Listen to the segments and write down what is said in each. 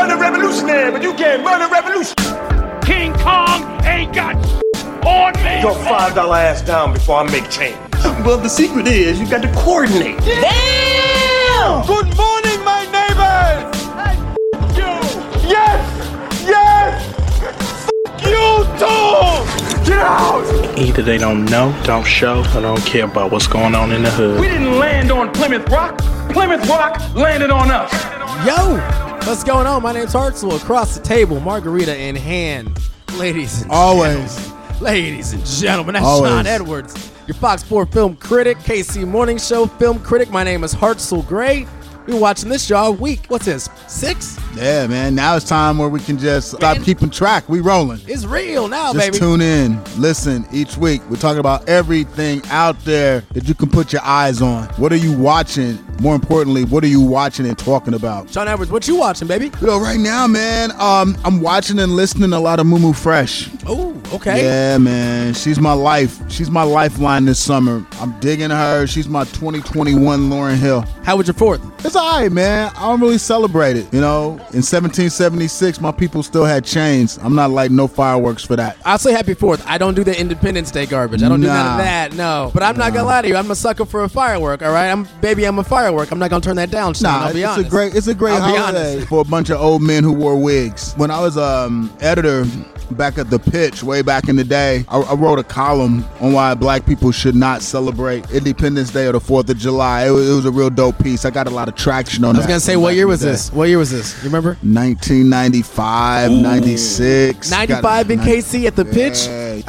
run a revolutionary, but you can't run a revolution. King Kong ain't got on me. Your five dollar ass down before I make change. Well, the secret is you got to coordinate. Damn! Good morning, my neighbors. F- you. Yes. Yes. F- you too. Get out. Either they don't know, don't show, or don't care about what's going on in the hood. We didn't land on Plymouth Rock. Plymouth Rock landed on us. Yo, what's going on? My name's Hartzell. Across the table, margarita in hand. Ladies and Always. gentlemen. Ladies and gentlemen, that's Always. Sean Edwards, your Fox 4 film critic, KC Morning Show film critic. My name is Hartzell Gray. We're watching this show all week. What's this? Six? Yeah, man. Now it's time where we can just stop keeping track. We rolling. It's real now, Just baby. tune in, listen each week. We're talking about everything out there that you can put your eyes on. What are you watching? More importantly, what are you watching and talking about? Sean Edwards, what you watching, baby? You know, right now, man, um, I'm watching and listening a lot of Mumu Fresh. Oh, okay. Yeah, man. She's my life. She's my lifeline this summer. I'm digging her. She's my 2021 Lauryn Hill. How was your fourth? It's all right, man. I don't really celebrate it. You know, in 1776, my people still had chains. I'm not like no fireworks for that. I'll say happy fourth. I don't do the Independence Day garbage. I don't do none of that. No, but I'm not gonna lie to you. I'm a sucker for a firework. All right, I'm baby. I'm a firework. I'm not gonna turn that down. Sean, Nah, I'll be it's honest. a great it's a great I'll holiday for a bunch of old men who wore wigs. When I was um editor back at the pitch way back in the day, I, I wrote a column on why black people should not celebrate Independence Day or the Fourth of July. It was, it was a real dope piece. I got a lot of traction on it. I was gonna say, what year was day. this? What year was this? You remember? 1995, 96. 95 in KC at the pitch.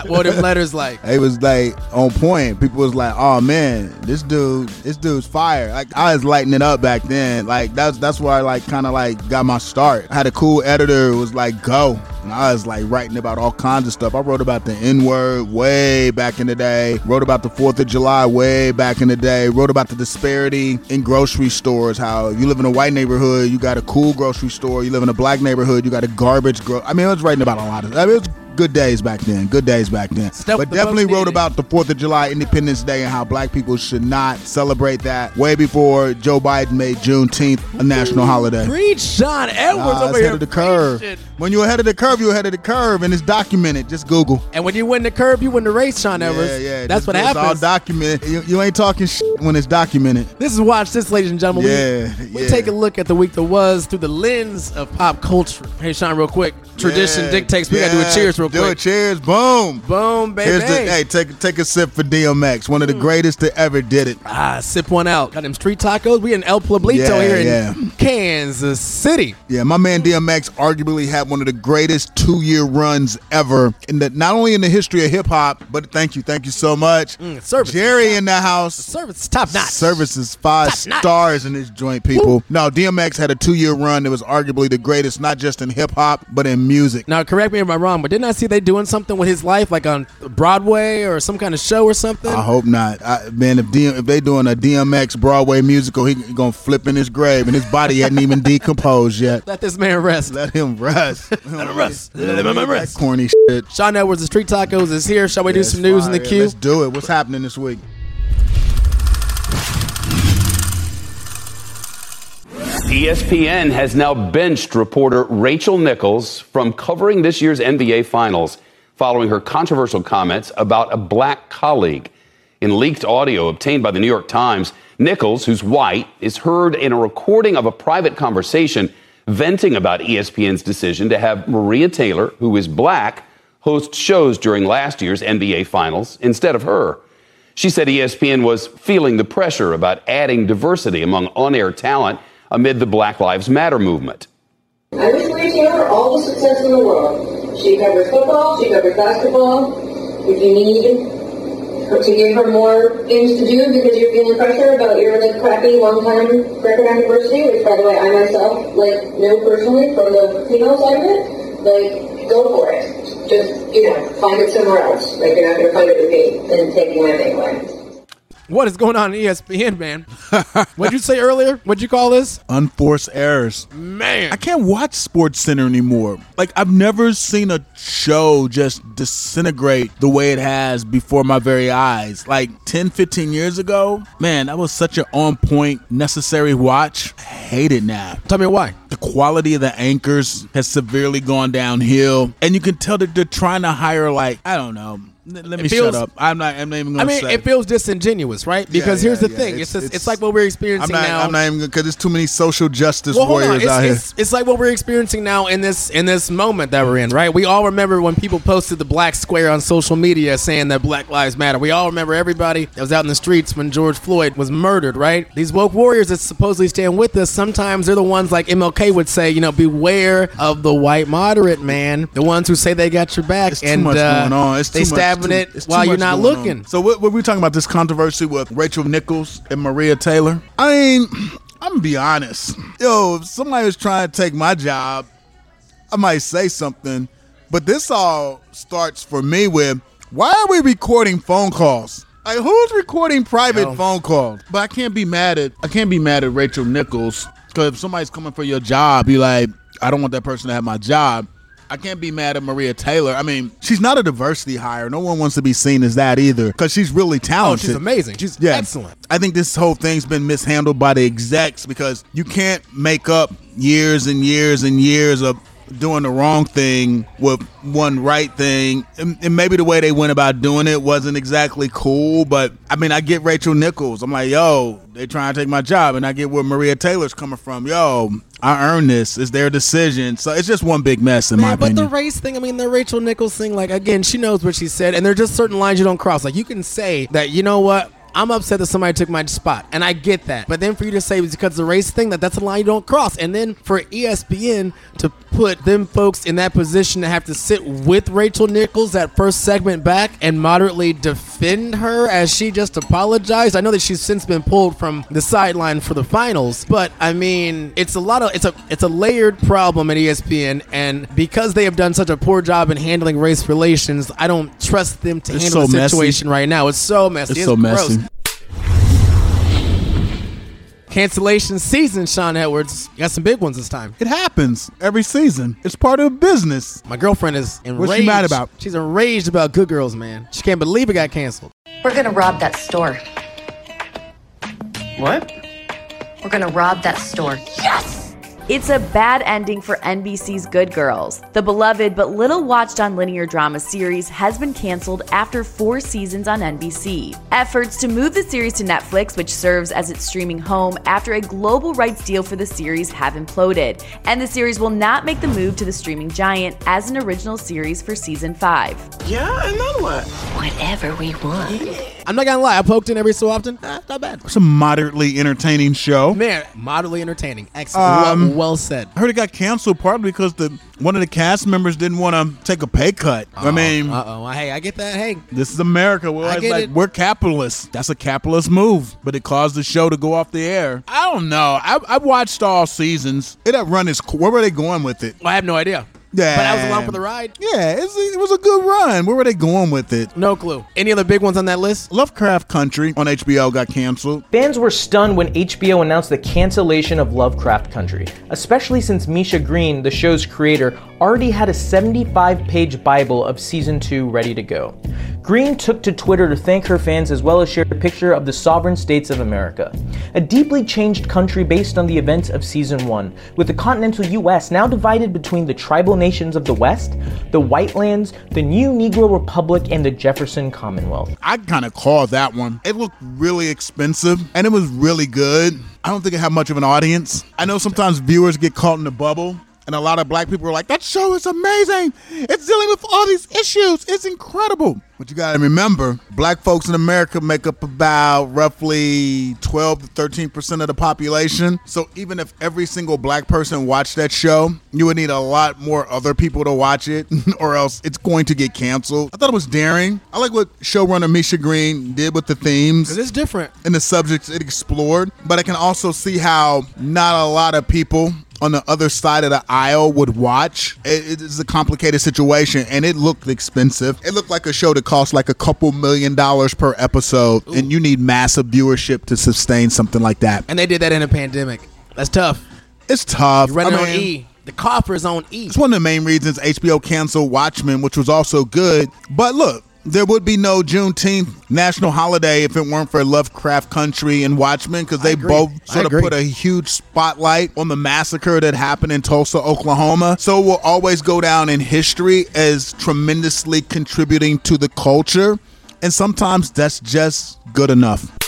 What them letters like? It was like on point. People was like, "Oh man, this dude, this dude's fire." Like I was lighting it up back then. Like that's that's where I like kind of like got my start. I had a cool editor who was like, "Go," and I was like writing about all kinds of stuff. I wrote about the N word way back in the day. Wrote about the Fourth of July way back in the day. Wrote about the disparity in grocery stores. How you live in a white neighborhood, you got a cool grocery store. You live in a black neighborhood, you got a garbage. Gro- I mean, I was writing about a lot of. I mean, it was good days back then. Good days back then. Stuff but definitely wrote about the Fourth of July, Independence Day, and how black people should not celebrate that way before Joe Biden made Juneteenth a national holiday. Preach, Sean Edwards Nah, over here. ahead of the curve. When you're ahead of the curve, you're ahead of the curve, and it's documented. Just Google. And when you win the curve, you win the race, Sean Edwards. Yeah, yeah. That's Just- what it's happens. all documented. You, you ain't talking shit when it's documented. This is Watch This, ladies and gentlemen. Yeah, we, yeah. take a look at the week that was through the lens of pop culture. Hey, Sean, real quick. Tradition Yeah, dictates we gotta do a cheers real do quick. a cheers. Boom. Boom, baby. Here's the hey, take take a sip for DMX, one of the greatest that ever did it. Ah, sip one out. Got them street tacos. We in El Pueblito Yeah, here in. Kansas City. Yeah, my man DMX arguably had one of the greatest two-year runs ever in the not only in the history of hip hop, but thank you, thank you so much. Mm, service. Jerry in the house. Service top notch. Service is five Top notch. stars in this joint, people. No, DMX had a two-year run that was arguably the greatest, not just in hip hop, but in music. Now, correct me if I'm wrong, but didn't I see they doing something with his life, like on Broadway or some kind of show or something? I hope not. I, man, if DM, if they doing a DMX Broadway musical, he, he gonna flip in his grave, and his body hadn't even decomposed yet. Let this man rest. Let him rest. Let him rest. Let him rest. That corny shit. Sean Edwards, the Street Tacos is here. Shall we do some news in the fire. queue? Let's do it. What's happening this week? ESPN has now benched reporter Rachel Nichols from covering this year's NBA Finals following her controversial comments about a black colleague. In leaked audio obtained by the New York Times, Nichols, who's white, is heard in a recording of a private conversation venting about ESPN's decision to have Maria Taylor, who is black, host shows during last year's NBA Finals instead of her. She said ESPN was feeling the pressure about adding diversity among on air talent amid the Black Lives Matter movement. I wish Maria Taylor all the success in the world. She covers football, she covers basketball. If you need to give her more things to do because you're feeling pressure about your like crappy long time record on diversity, which by the way I myself like know personally from the female side of it, like go for it. Just, you know, find it somewhere else. Like you're not gonna find it with me and taking my thing away. What is going on in ESPN, man? What'd you say earlier? What'd you call this? Unforced errors. Man. I can't watch Sports Center anymore. Like I've never seen a show just disintegrate the way it has before my very eyes. Like 10, 15 years ago, man, that was such an on point, necessary watch. I hate it now. Tell me why. The quality of the anchors has severely gone downhill, and you can tell that they're trying to hire like I don't know. Let me feels- shut up. I'm not. I'm not even I gonna mean, say. it feels disingenuous, right? Because Yeah, here's yeah, the yeah. thing: It's- it's just, it's, like what we're I'm experiencing not. now. I'm not even because there's too many social justice well, warriors It's, out here. it's, it's like what we're experiencing now in this in this moment that we're in, right? We all remember when people posted the black square on social media saying that Black Lives Matter. We all remember everybody that was out in the streets when George Floyd was murdered, right? These woke warriors that supposedly stand with us, sometimes they're the ones like MLK would say, you know, beware of the white moderate man, the ones who say they got your back, It's too and much uh, going on. It's they too much- too- it it's too while you're not going on. looking. So what, what we talking about this controversy with Rachel Nichols and Maria Taylor? I mean, I'm gonna be honest. Yo, if somebody was trying to take my job, I might say something. But this all starts for me with why are we recording phone calls? Like who's recording private Yo. phone calls? But I can't be mad at I can't be mad at Rachel Nichols because if somebody's coming for your job, you like I don't want that person to have my job. I can't be mad at Maria Taylor. I mean, she's not a diversity hire. No one wants to be seen as that either because she's really talented. Oh, she's amazing. She's Yeah. excellent. I think this whole thing's been mishandled by the execs because you can't make up years and years and years of doing the wrong thing with one right thing. And, and maybe the way they went about doing it wasn't exactly cool, but I mean, I get Rachel Nichols. I'm like, yo, they trying to take my job. And I get where Maria Taylor's coming from. Yo, I earned this. It's their decision. So it's just one big mess, in my Yeah, but opinion. the race thing, I mean, the Rachel Nichols thing, like, again, she knows what she said, and there are just certain lines you don't cross. Like, you can say that, you know what? I'm upset that somebody took my spot, and I get that. But then for you to say it's because of the race thing, that that's a line you don't cross. And then for ESPN to put them folks in that position to have to sit with Rachel Nichols that first segment back and moderately defend her as she just apologized. I know that she's since been pulled from the sideline for the finals, but I mean, it's a lot of it's a it's a layered problem at ESPN, and because they have done such a poor job in handling race relations, I don't trust them to It's handle so the messy. situation right now. It's so messy. it's so gross. messy. Cancellation season, Sean Edwards. You got some big ones this time. It happens every season. It's part of business. My girlfriend is enraged. What's she mad about? She's enraged about Good Girls, man. She can't believe it got canceled. We're gonna rob that store. What? We're gonna rob that store. It's a bad ending for NBC's Good Girls. The beloved but little watched on linear drama series has been canceled after four seasons on NBC. Efforts to move the series to Netflix, which serves as its streaming home after a global rights deal for the series, have imploded, and the series will not make the move to the streaming giant as an original series for season 5. Yeah, and then what? Whatever we want. I'm not gonna lie, I poked in every so often. Eh, not bad. It's a moderately entertaining show. Man, moderately entertaining. Excellent. Um, well, well said. I heard it got canceled partly because the one of the cast members didn't want to take a pay cut. I mean, Uh oh. Hey, I get that. Hey, this is America. We're like it. we're capitalists. That's a capitalist move, but it caused the show to go off the air. I don't know. I, I watched all seasons. It had run its. Where were they going with it? I have no idea. Yeah, But I was along for the ride. Yeah, it's, it was a good run. Where were they going with it? No clue. Any other big ones on that list? Lovecraft Country on HBO got canceled. Fans were stunned when HBO announced the cancellation of Lovecraft Country, especially since Misha Green, the show's creator, already had a 75 page Bible of season 2 ready to go. Green took to Twitter to thank her fans as well as shared a picture of the sovereign states of America, a deeply changed country based on the events of season 1, with the continental US now divided between the tribal nations of the West, the White Lands, the new Negro Republic, and the Jefferson Commonwealth. I kind of called that one. It looked really expensive and it was really good. I don't think it had much of an audience. I know sometimes viewers get caught in the bubble. And a lot of black people were like, that show is amazing. It's dealing with all these issues. It's incredible. But you got to remember, black folks in America make up about roughly 12 to 13% of the population. So even if every single black person watched that show, you would need a lot more other people to watch it, or else it's going to get canceled. I thought it was daring. I like what showrunner Misha Green did with the themes it's different. and the subjects it explored, but I can also see how not a lot of people on the other side of the aisle would watch. It, it is a complicated situation, and it looked expensive. It looked like a show that cost like a couple million dollars per episode, and you need massive viewership to sustain something like that. And they did that in a pandemic. That's tough. It's tough. You run it I on E. The coffer's on E. It's one of the main reasons HBO canceled Watchmen, which was also good. But look, there would be no Juneteenth national holiday if it weren't for Lovecraft Country and Watchmen because they both sort of put a huge spotlight on the massacre that happened in Tulsa, Oklahoma. So it will always go down in history as tremendously contributing to the culture. And sometimes that's just good enough.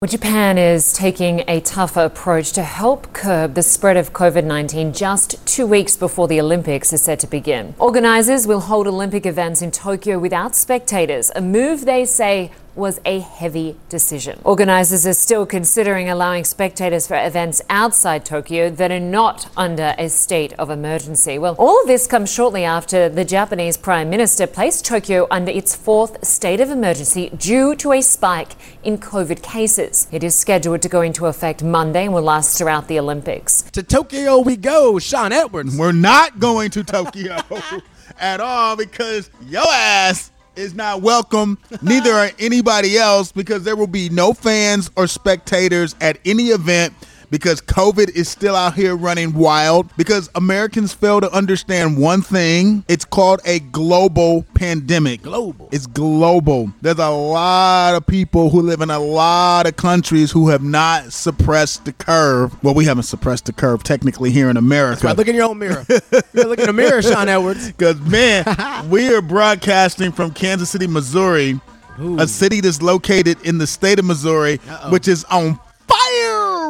Well, Japan is taking a tougher approach to help curb the spread of COVID 19 just two weeks before the Olympics is set to begin. Organisers will hold Olympic events in Tokyo without spectators, a move they say was a heavy decision. Organisers are still considering allowing spectators for events outside Tokyo that are not under a state of emergency. Well, all of this comes shortly after the Japanese Prime Minister placed Tokyo under its fourth state of emergency due to a spike in COVID cases. It is scheduled to go into effect Monday and will last throughout the Olympics. To Tokyo we go, Sean Edwards. We're not going to Tokyo at all because your ass is not welcome. Neither are anybody else because there will be no fans or spectators at any event because COVID is still out here running wild. Because Americans fail to understand one thing it's called a global pandemic. Global. It's global. There's a lot of people who live in a lot of countries who have not suppressed the curve. Well, we haven't suppressed the curve technically here in America. Right, look in your own mirror. Look in the mirror, Sean Edwards. Because, man, we are broadcasting from Kansas City, Missouri, a city that's located in the state of Missouri, Uh-oh. which is on fire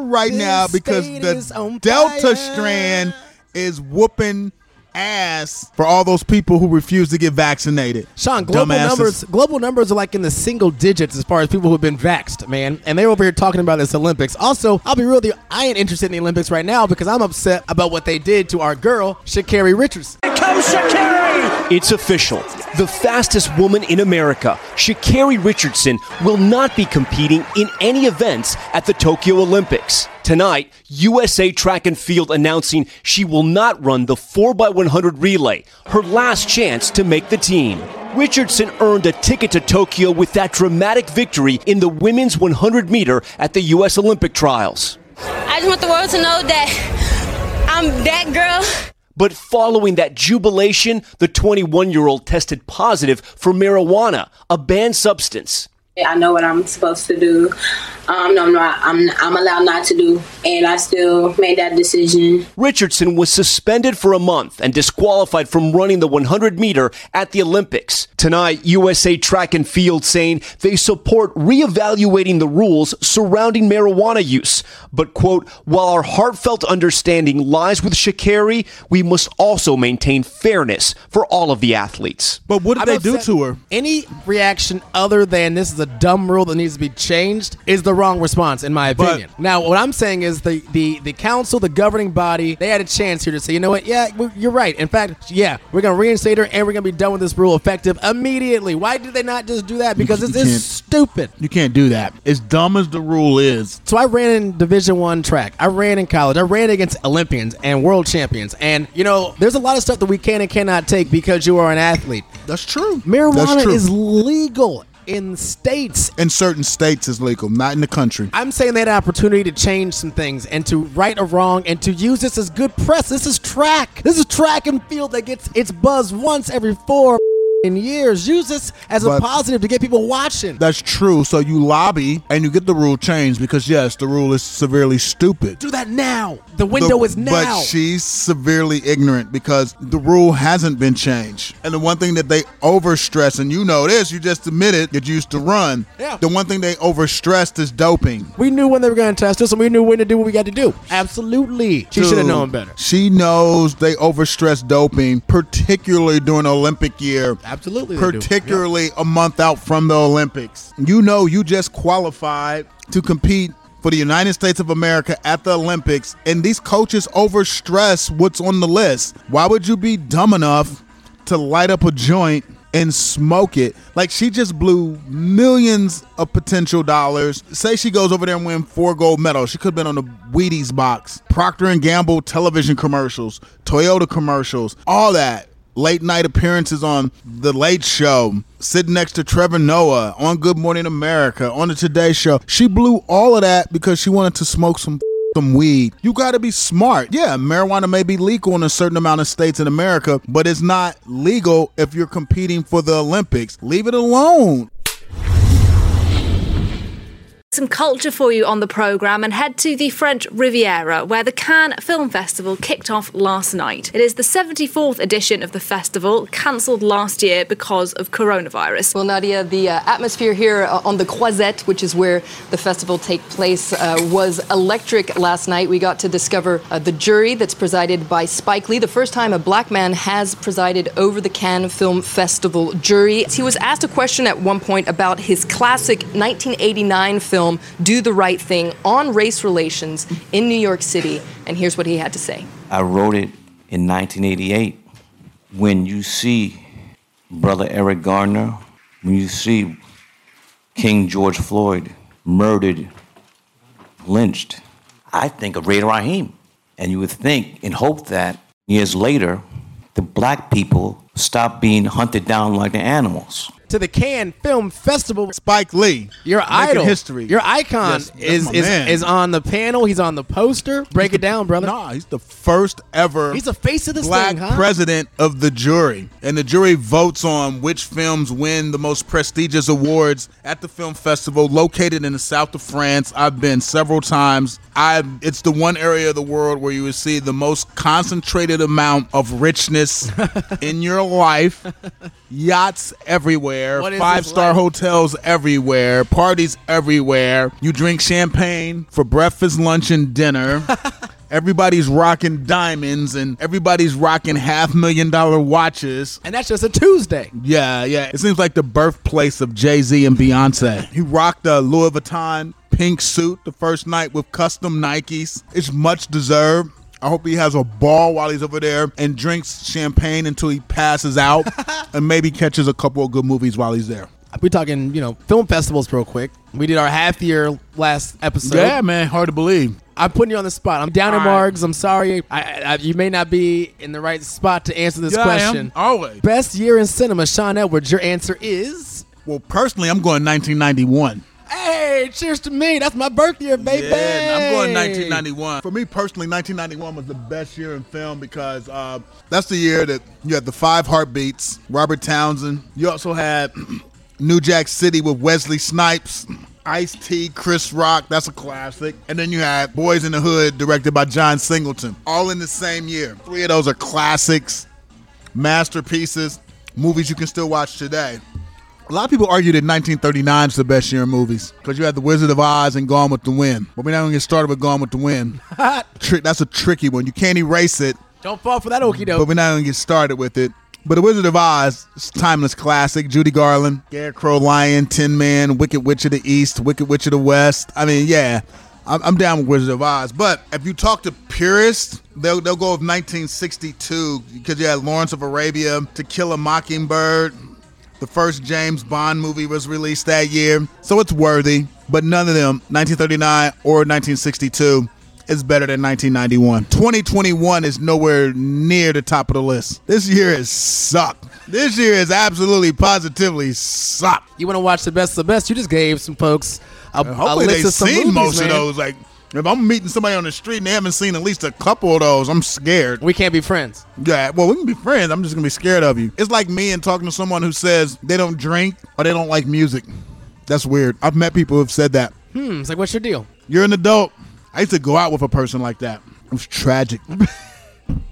right This now because the Delta fire. strand is whooping ass for all those people who refuse to get vaccinated. Sean, global Dumbasses. numbers global numbers are like in the single digits as far as people who've been vaxxed, man. And they're over here talking about this Olympics. Also, I'll be real with you, I ain't interested in the Olympics right now because I'm upset about what they did to our girl, Sha'Carri Richardson. Come Sha'Carri! It's official. The fastest woman in America, Sha'Carri Richardson, will not be competing in any events at the Tokyo Olympics. Tonight, USA Track and Field announcing she will not run the 4x100 relay, her last chance to make the team. Richardson earned a ticket to Tokyo with that dramatic victory in the women's 100 meter at the U.S. Olympic trials. I just want the world to know that I'm that girl. But following that jubilation, the 21 year old tested positive for marijuana, a banned substance. I know what I'm supposed to do. Um, no, I'm not. I'm I'm allowed not to do, and I still made that decision. Richardson was suspended for a month and disqualified from running the 100 meter at the Olympics. Tonight, USA Track and Field saying they support reevaluating the rules surrounding marijuana use. But, quote, while our heartfelt understanding lies with Sha'Carri, we must also maintain fairness for all of the athletes. But what did I'm they do to her? Any reaction other than this is a dumb rule that needs to be changed is the wrong response, in my But- opinion. now, what I'm saying is the, the, the council, the governing body, they had a chance here to say, you know what? Yeah, you're right. In fact, yeah, we're going to reinstate her and we're going to be done with this rule effective immediately. Why did they not just do that? Because this is stupid. You can't do that. As dumb as the rule is, So I ran in Division One track. I ran in college. I ran against Olympians and world champions. And you know, there's a lot of stuff that we can and cannot take because you are an athlete. that's true. Marijuana That's true. is legal in states. in certain states is legal, not in the country. I'm saying they had an opportunity to change some things and to right a wrong and to use this as good press. This is track. This is track and field that gets its buzz once every four in years. Use this as a positive to get people watching. That's true. So you lobby and you get the rule changed because yes, the rule is severely stupid. Do that now. The window The- is now. But she's severely ignorant because the rule hasn't been changed. And the one thing that they overstress, and you know this, you just admitted that you used to run. Yeah. The one thing they overstressed is doping. we knew when they were going to test us, and we knew when to do what we got to do. Absolutely. She should have known better. She knows they overstress doping, particularly during Olympic year. Absolutely. particularly a month out from the Olympics. You know, you just qualified to compete for the United States of America at the Olympics, and these coaches overstress what's on the list. Why would you be dumb enough to light up a joint? And smoke it like she just blew millions of potential dollars. Say she goes over there and win four gold medals. She could have been on the Wheaties box, Procter and Gamble television commercials, Toyota commercials, all that late night appearances on The Late Show, sitting next to Trevor Noah on Good Morning America, on the Today Show. She blew all of that because she wanted to smoke some some weed. You got to be smart. Yeah, marijuana may be legal in a certain amount of states in America, but it's not legal if you're competing for the Olympics. Leave it alone. Some culture for you on the programme and head to the French Riviera, where the Cannes Film Festival kicked off last night. It is the 74th edition of the festival, cancelled last year because of coronavirus. Well, Nadia, the uh, atmosphere here uh, on the Croisette, which is where the festival takes place, uh, was electric last night. We got to discover uh, the jury that's presided by Spike Lee, the first time a black man has presided over the Cannes Film Festival jury. He was asked a question at one point about his classic 1989 film Do the Right Thing on race relations in New York City. And here's what he had to say I wrote it in 1988. When you see Brother Eric Garner, when you see King George Floyd murdered, lynched, I think of Radio Raheem. And you would think and hope that years later, the black people stop being hunted down like the animals to the Cannes Film Festival. Spike Lee, your idol, history, your icon Yes, is is, man. is on the panel. He's on the poster. Break it down, brother. Nah, he's the first ever. He's the face of this black thing, huh? president of the jury, and the jury votes on which films win the most prestigious awards at the film festival located in the south of France. I've been several times. I it's the one area of the world where you would see the most concentrated amount of richness in your life. Yachts everywhere, Is five star hotels everywhere, parties everywhere. You drink champagne for breakfast, lunch, and dinner. Everybody's rocking diamonds and everybody's rocking half million dollar watches. And that's just a Tuesday. Yeah, yeah. It seems like the birthplace of Jay Z and Beyonce. He rocked a Louis Vuitton pink suit the first night with custom Nikes. It's much deserved. I hope he has a ball while he's over there and drinks champagne until he passes out and maybe catches a couple of good movies while he's there. We're talking, you know, film festivals real quick. We did our half year last episode. Yeah, man, hard to believe. I'm putting you on the spot. I'm down in All right. margs. I'm sorry. I, I, you may not be in the right spot to answer this Yeah, I am. question. Always. Best year in cinema, Sean Edwards. Your answer is. Well, personally, I'm going 1991. Hey, cheers to me. That's my birth year, baby. Yeah, I'm going 1991. For me personally, 1991 was the best year in film because uh, that's the year that you had the Five Heartbeats, Robert Townsend. You also had New Jack City with Wesley Snipes. Ice T, Chris Rock, that's a classic. And then you had Boyz n the Hood, directed by John Singleton, all in the same year. Three of those are classics, masterpieces, movies you can still watch today. A lot of people argue that 1939 is the best year in movies because you had The Wizard of Oz and Gone with the Wind. But we're not going to get started with Gone with the Wind. Tri- that's a tricky one. You can't erase it, Don't fall for that okie doke. but we're not going to get started with it. But The Wizard of Oz is timeless classic. Judy Garland, Scarecrow Lion, Tin Man, Wicked Witch of the East, Wicked Witch of the West. I mean, yeah, I'm, I'm down with Wizard of Oz. But if you talk to purists, they'll, they'll go with 1962 because you had Lawrence of Arabia, To Kill a Mockingbird, the first James Bond movie was released that year, so it's worthy. But none of them, 1939 or 1962, is better than 1991. 2021 is nowhere near the top of the list. This year has sucked. This year has absolutely positively sucked. You want to watch the best of the best? You just gave some folks a, a Hopefully list they've of some seen movies, most man. of those. Like if I'm meeting somebody on the street and they haven't seen at least a couple of those, I'm scared. We can't be friends. Yeah, well, we can be friends. I'm just gonna be scared of you. It's like me and talking to someone who says they don't drink or they don't like music. That's weird. I've met people who've said that. Hmm. It's like, what's your deal? You're an adult. I used to go out with a person like that. It was tragic.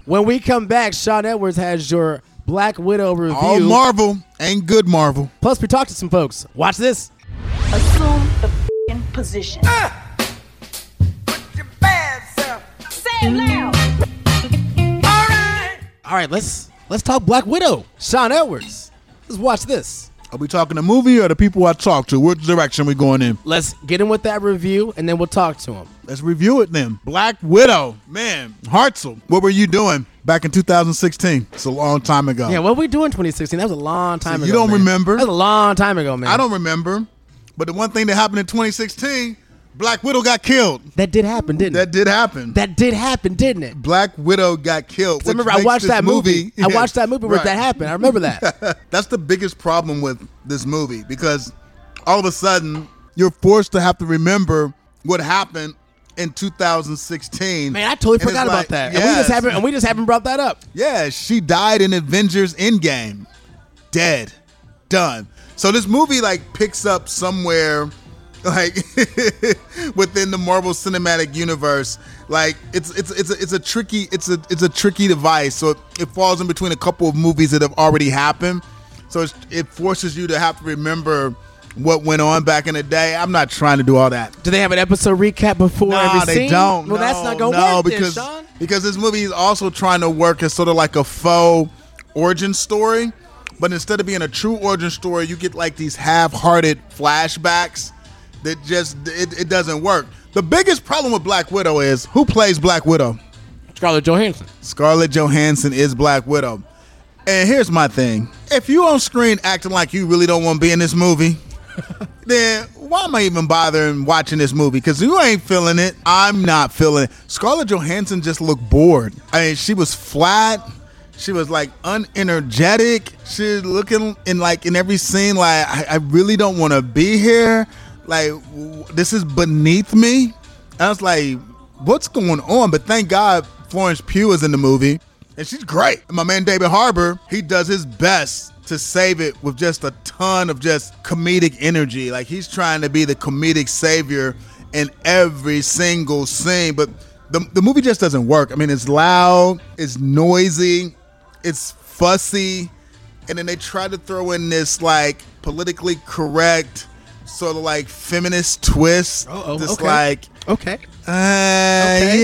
When we come back, Sean Edwards has your Black Widow review. All Marvel ain't good Marvel. Plus, we talked to some folks. Watch this. Assume the f***ing position. Say All right, let's let's talk Black Widow. Sean Edwards. Let's watch this. Are we talking the movie or the people I talk to? Which direction we going in? Let's get in with that review, and then we'll talk to him. Let's review it then. Black Widow. Man, Hartzell, what were you doing back in 2016? It's a long time ago. Yeah, what were we doing 2016? That was a long time So ago. you don't man. remember? That was a long time ago, man. I don't remember. But the one thing that happened in 2016, Black Widow got killed. That did happen, didn't it? That did happen. That did happen, didn't it? Black Widow got killed. 'Cause I which remember I makes watched this that movie. I watched that movie where Right. that happened. I remember that. That's the biggest problem with this movie because all of a sudden you're forced to have to remember what happened in 2016. Man, I totally And it's forgot about like, that. And we just haven't and we just haven't brought that up. Yeah, she died in Avengers Endgame. Dead. Done. So this movie like picks up somewhere like within the Marvel Cinematic Universe. Like it's it's it's a, it's a tricky it's a it's a tricky device. So it, it falls in between a couple of movies that have already happened. So it's, it forces you to have to remember what went on back in the day. I'm not trying to do all that. Do they have an episode recap before Nah, every they scene? don't. Well, no, that's not gonna no, work because then, Sean. because this movie is also trying to work as sort of like a faux origin story, but instead of being a true origin story, you get like these half-hearted flashbacks that just it, it doesn't work. The biggest problem with Black Widow is who plays Black Widow. Scarlett Johansson. Scarlett Johansson is Black Widow. And here's my thing: if you on screen acting like you really don't want to be in this movie, then why am I even bothering watching this movie? Because you ain't feeling it. I'm not feeling it. Scarlett Johansson just looked bored. I mean, she was flat. She was like unenergetic. She was looking in like in every scene like I, I really don't want to be here. Like this is beneath me. And I was like, what's going on? But thank God Florence Pugh is in the movie, and she's great. And my man David Harbour, he does his best to save it with just a ton of just comedic energy. Like he's trying to be the comedic savior in every single scene, but the, the movie just doesn't work. I mean, it's loud, it's noisy, it's fussy, and then they try to throw in this like politically correct sort of like feminist twist. Uh-oh, Just okay. like Okay. uh,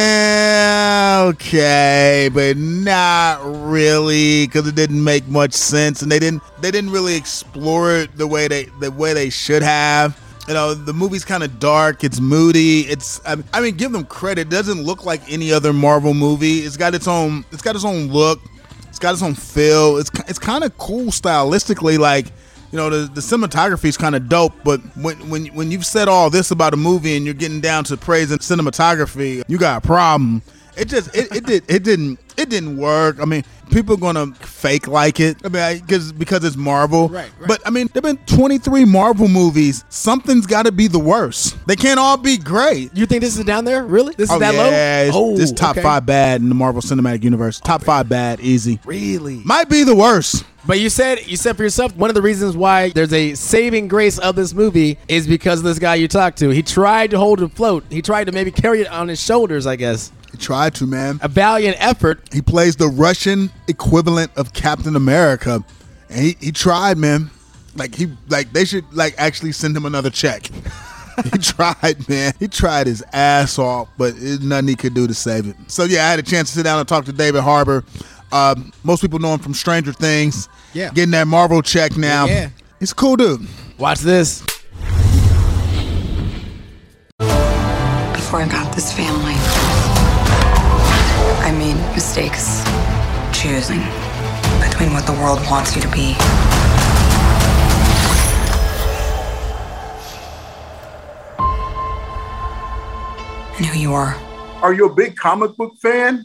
yeah, okay, but not really because it didn't make much sense, and they didn't they didn't really explore it the way they the way they should have. You know, the movie's kind of dark. It's moody. It's I mean, I mean, give them credit. It doesn't look like any other Marvel movie. It's got its own. It's got its own look. It's got its own feel. It's it's kind of cool stylistically. Like you know, the, the cinematography is kind of dope, but when when when you've said all this about a movie and you're getting down to praising cinematography, you got a problem. It just it, it did it didn't it didn't work. I mean, people are gonna fake like it. I mean, because because it's Marvel. Right, right. But I mean, there've been 23 Marvel movies. Something's got to be the worst. They can't all be great. You think this is down there? Really? This is oh, that yeah, low? Oh, it's top okay. five bad in the Marvel Cinematic Universe. Oh, top five bad, easy. Really? Might be the worst. But you said you said for yourself one of the reasons why there's a saving grace of this movie is because of this guy you talked to. He tried to hold it afloat. He tried to maybe carry it on his shoulders, I guess. He tried to, man. A valiant effort. He plays the Russian equivalent of Captain America, and he, he tried, man. Like he like they should like actually send him another check. he tried, man. He tried his ass off, but there's nothing he could do to save it. So yeah, I had a chance to sit down and talk to David Harbour. Um, most people know him from Stranger Things. Yeah. getting that Marvel check now. Yeah, yeah. he's a cool dude. Watch this. Before I got this family, I made mistakes choosing between what the world wants you to be and who you are. Are you a big comic book fan?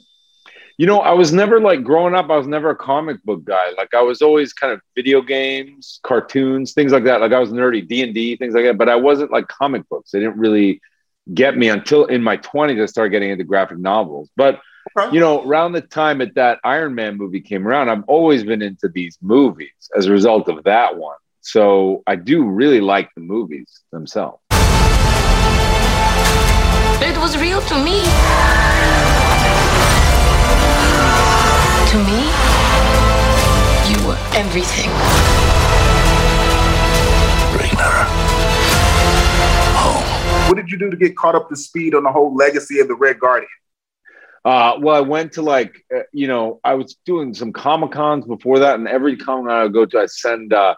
You know, I was never like growing up, I was never a comic book guy. Like I was always kind of video games, cartoons, things like that. Like I was nerdy, D&D, things like that, but I wasn't like comic books. They didn't really get me until in my 20s I started getting into graphic novels. But you know, around the time that that Iron Man movie came around, I've always been into these movies as a result of that one. So I do really like the movies themselves. It was real to me. To me, you were everything. What did you do to get caught up to speed on the whole legacy of the Red Guardian? Uh, well, I went to like, uh, you know, I was doing some Comic Cons before that, and every Comic I would go to, I send uh,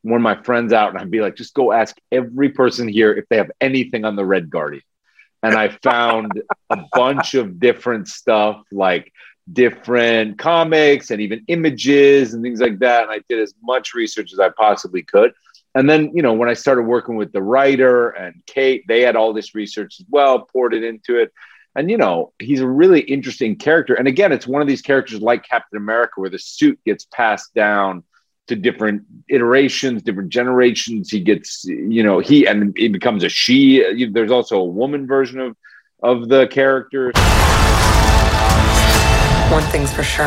one of my friends out, and I'd be like, just go ask every person here if they have anything on the Red Guardian. And I found a bunch of different stuff, like different comics and even images and things like that. And I did as much research as I possibly could. And then, you know, when I started working with the writer and Cate, they had all this research as well, poured it into it. And, you know, he's a really interesting character. And again, it's one of these characters like Captain America where the suit gets passed down to different iterations, different generations. He gets, you know, he and he becomes a she. There's also a woman version of of the character One thing's for sure.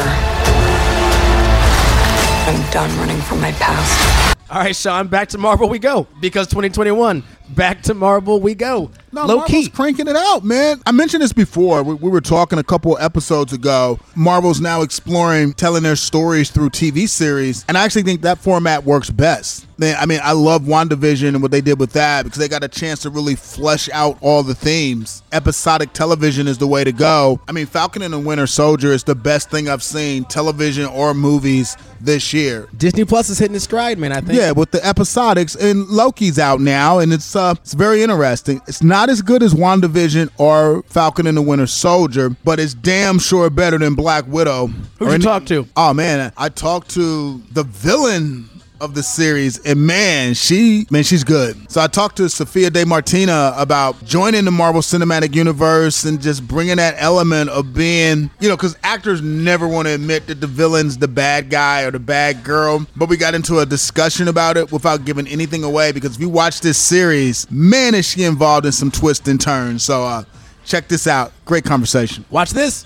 I'm done running from my past. All right, Sean, back to Marvel we go because 2021, back to Marvel we go. No, Low Marvel's key. cranking it out, man. I mentioned this before. We, we were talking a couple episodes ago. Marvel's now exploring telling their stories through TV series, and I actually think that format works best. I mean, I love WandaVision and what they did with that because they got a chance to really flesh out all the themes. Episodic television is the way to go. I mean, Falcon and the Winter Soldier is the best thing I've seen, television or movies, this year. Disney Plus is hitting its stride, man. I think. Yeah, with the episodics and Loki's out now, and it's uh, it's very interesting. It's not as good as WandaVision or Falcon and the Winter Soldier, but it's damn sure better than Black Widow. Who'd Or you any- talk to? Oh man, I talked to the villain of the series, and man, she man, she's good. So I talked to Sophia Di Martino about joining the Marvel Cinematic Universe and just bringing that element of being, you know, because actors never want to admit that the villain's the bad guy or the bad girl. But we got into a discussion about it without giving anything away because if you watch this series, man, is she involved in some twists and turns. So uh, check this out. Great conversation. Watch this.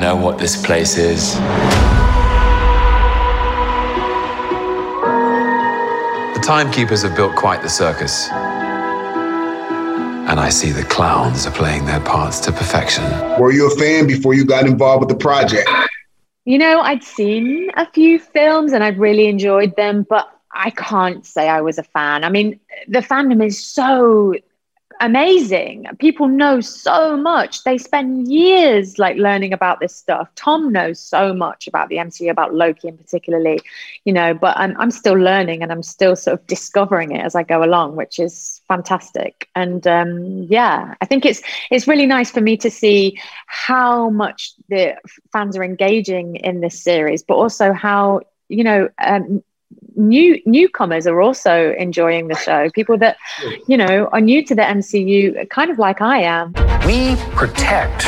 Know what this place is. The timekeepers have built quite the circus. And I see the clowns are playing their parts to perfection. Were you a fan before you got involved with the project? You know, I'd seen a few films and I'd really enjoyed them, but I can't say I was a fan. I mean, the fandom is so amazing. People know so much. They spend years like learning about this stuff. Tom knows so much about the MCU, about Loki in particularly, you know, but I'm I'm still learning and I'm still sort of discovering it as I go along, which is fantastic. And um, yeah, I think it's it's really nice for me to see how much the fans are engaging in this series, but also how you know um, new newcomers are also enjoying the show. People that you know are new to the MCU, kind of like I am. We protect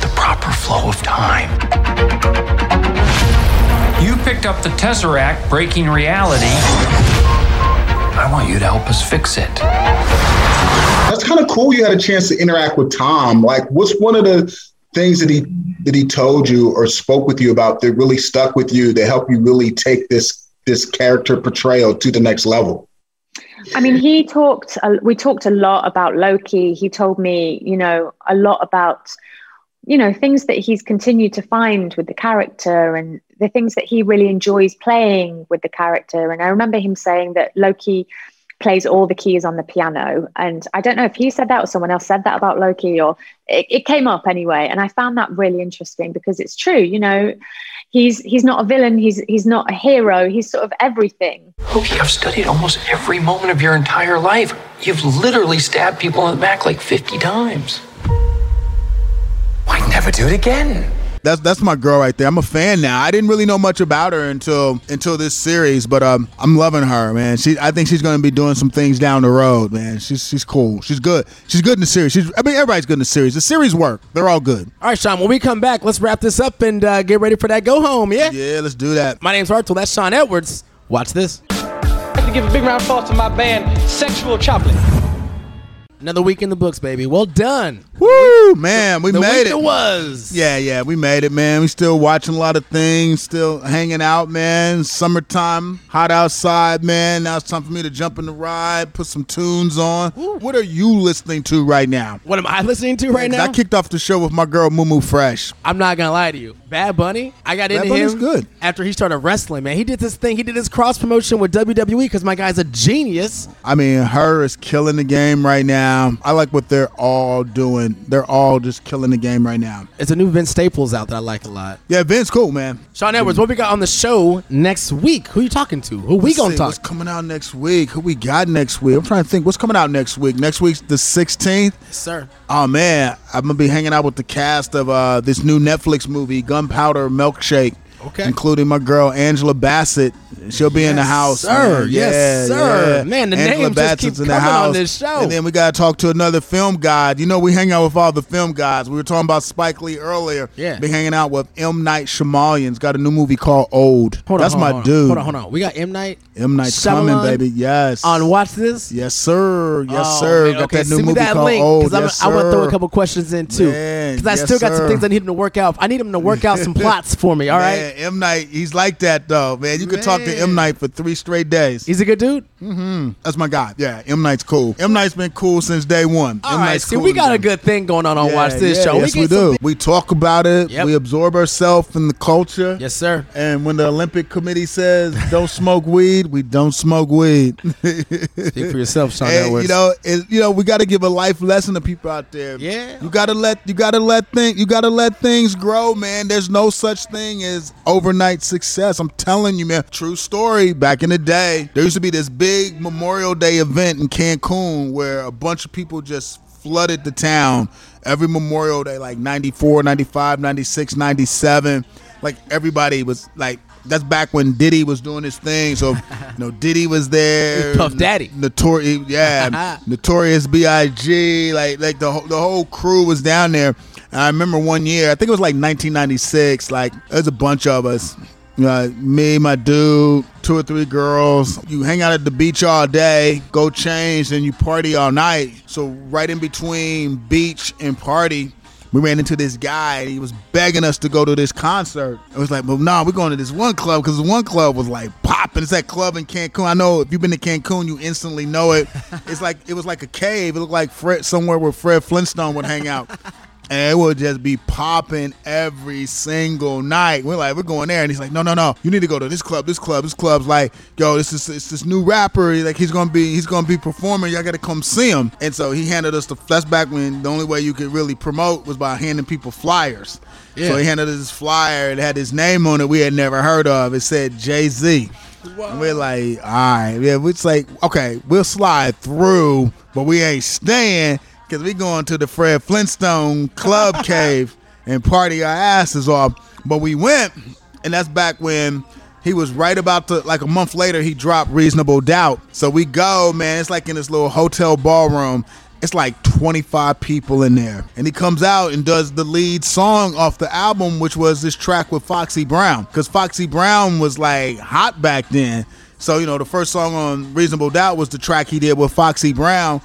the proper flow of time. You picked up the Tesseract breaking reality. I want you to help us fix it. That's kind of cool. You had a chance to interact with Tom. Like, what's one of the things that he that he told you or spoke with you about that really stuck with you that helped you really take this this character portrayal to the next level? I mean, he talked. Uh, we talked a lot about Loki. He told me, you know, a lot about, you know, things that he's continued to find with the character and the things that he really enjoys playing with the character. And I remember him saying that Loki plays all the keys on the piano. And I don't know if he said that or someone else said that about Loki, or it, it came up anyway. And I found that really interesting because it's true. You know, he's he's not a villain. He's he's not a hero. He's sort of everything. Loki, I've studied almost every moment of your entire life. You've literally stabbed people in the back like 50 times. Why never do it again? That's that's my girl right there. I'm a fan now. I didn't really know much about her until until this series, but um, I'm loving her, man. She, I think she's going to be doing some things down the road, man. She's she's cool. She's good. She's good in the series. She's, I mean, everybody's good in the series. The series work. They're all good. All right, Sean. When we come back, let's wrap this up and uh, get ready for that go home. Yeah. Yeah, let's do that. My name's Arthur. That's Sean Edwards. Watch this. I'd like to give a big round of applause to my band, Sexual Chocolate. Another week in the books, baby. Well done. Woo, man, we the made week it. It was. Yeah, yeah, we made it, man. We still watching a lot of things, still hanging out, man. Summertime, hot outside, man. Now it's time for me to jump in the ride, put some tunes on. What are you listening to right now? What am I listening to right now? I kicked off the show with my girl Mumu Fresh. I'm not gonna lie to you. Bad Bunny, I got Bad into Bunny's him good. after he started wrestling. Man, he did this thing. He did his cross promotion with WWE because my guy's a genius. I mean, her is killing the game right now. I like what they're all doing. They're all just killing the game right now. It's a new Vince Staples out that I like a lot. Yeah, Vince, cool, man. Sean Edwards, what we got on the show next week? Who you talking to? Who we Let's gonna see talk? What's coming out next week? Who we got next week? I'm trying to think. What's coming out next week? Next week's the 16th. sir. Oh man, I'm gonna be hanging out with the cast of uh, this new Netflix movie, Gunpowder Milkshake. Okay. including my girl Angela Bassett. She'll be in the Yes, house, sir. Yes, sir. yeah. Man, the Angela names just Bassett's keep in the coming on this show. And then we gotta talk to another film god. You know, we hang out with all the film gods. We were talking about Spike Lee earlier. Yeah. Be hanging out with M Night Shyamalan's got a new movie called Old. Hold on, That's hold my on, dude. Hold on, hold on. We got M Night. M Night's Shyamalan coming, baby. Yes. On watch this. Yes, sir. Yes, Oh, sir. man, Got okay, that new send movie that called link Old. I'm, Yes, I want to throw a couple questions in too because I yes, still got some things I need him to work out. I need him to work out some plots for me. All right. Man, M Night, he's like that though, man. You could talk to M Night for three straight days. He's a good dude. Mm-hmm. That's my guy. Yeah, M Night's cool. M Night's been cool since day one. All M right. Night's See, cool we got a good thing going on on Yeah, Watch This yeah, Show. Yes, we, get do. some- We talk about it. Yep. We absorb ourselves in the culture. Yes, sir. And when the Olympic Committee says don't smoke weed, we don't smoke weed. Speak for yourself, Sean And, Edwards. you know, it, you know, we got to give a life lesson to people out there. Yeah. you got to let you got to let things you got to let things grow, man. There's no such thing as overnight success. I'm telling you, man. True story. Back in the day, there used to be this big Memorial Day event in Cancun where a bunch of people just flooded the town every Memorial Day, like 94, 95, 96, 97. Like everybody was like. That's back when Diddy was doing his thing. So, you know, Diddy was there. Puff Daddy. Notorious, yeah, Notorious B.I.G. Like, like the the whole crew was down there. And I remember one year, I think it was like 1996. Like, there's a bunch of us. Uh, me, my dude, two or three girls. You hang out at the beach all day, go change, and you party all night. So right in between beach and party, we ran into this guy. And he was begging us to go to this concert. It was like, well, nah, we're going to this one club because one club was like popping. It's that club in Cancun. I know if you've been to Cancun, you instantly know it. It's like it was like a cave. It looked like Fred somewhere where Fred Flintstone would hang out. And it would just be popping every single night. We're like, we're going there, and he's like, no, no, no, you need to go to this club, this club, this club's like, yo, this is it's this new rapper. Like he's gonna be he's gonna be performing. Y'all gotta come see him. And so he handed us the. That's back when the only way you could really promote was by handing people flyers. Yeah. So he handed us this flyer. It had his name on it. We had never heard of. It said Jay Z. And we're like, all right, yeah. It's like, okay, we'll slide through, but we ain't staying because we going to the Fred Flintstone Club Cave and party our asses off. But we went, and that's back when he was right about to, like a month later, he dropped Reasonable Doubt. So we go, man. It's like in this little hotel ballroom. It's like 25 people in there. And he comes out and does the lead song off the album, which was this track with Foxy Brown. Because Foxy Brown was like hot back then. So, you know, the first song on Reasonable Doubt was the track he did with Foxy Brown.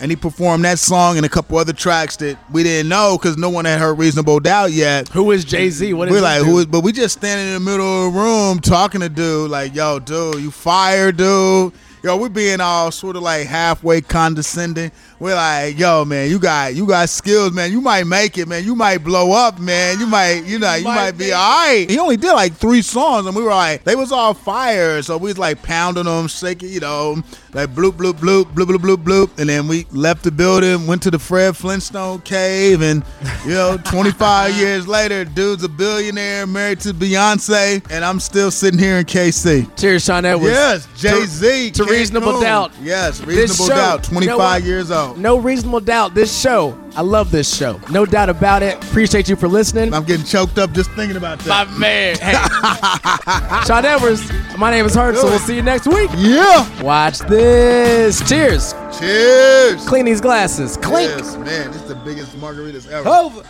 And he performed that song and a couple other tracks that we didn't know because no one had heard Reasonable Doubt yet. Who is Jay Z? What is We're like, dude? who is? But we just standing in the middle of the room talking to dude, like, yo, dude, you fire, dude. Yo, we're being all sort of like halfway condescending. We're like, yo, man, you got you got skills, man. You might make it, man. You might blow up, man. You might, you know, you, might, be all right. He only did like three songs, and we were like, they was all fire. So we was like pounding them, shaking, you know, like bloop, bloop, bloop, bloop, bloop, bloop, bloop. And then we left the building, went to the Fred Flintstone cave, and you know, 25 years later, dude's a billionaire, married to Beyonce, and I'm still sitting here in KC. Cheers, Sean Edwards. Yes, Jay Z. To, to Reasonable Doubt. Yes, Reasonable show- Doubt. you know 25 what? years old. No reasonable doubt. This show, I love this show. No doubt about it. Appreciate you for listening. I'm getting choked up just thinking about My man. Hey. Sean Edwards. My name is Hurt, so we'll see you next week. Yeah. Watch this. Cheers. Cheers. Clean these glasses. Clink. Yes, man, this is the biggest margaritas ever. Over.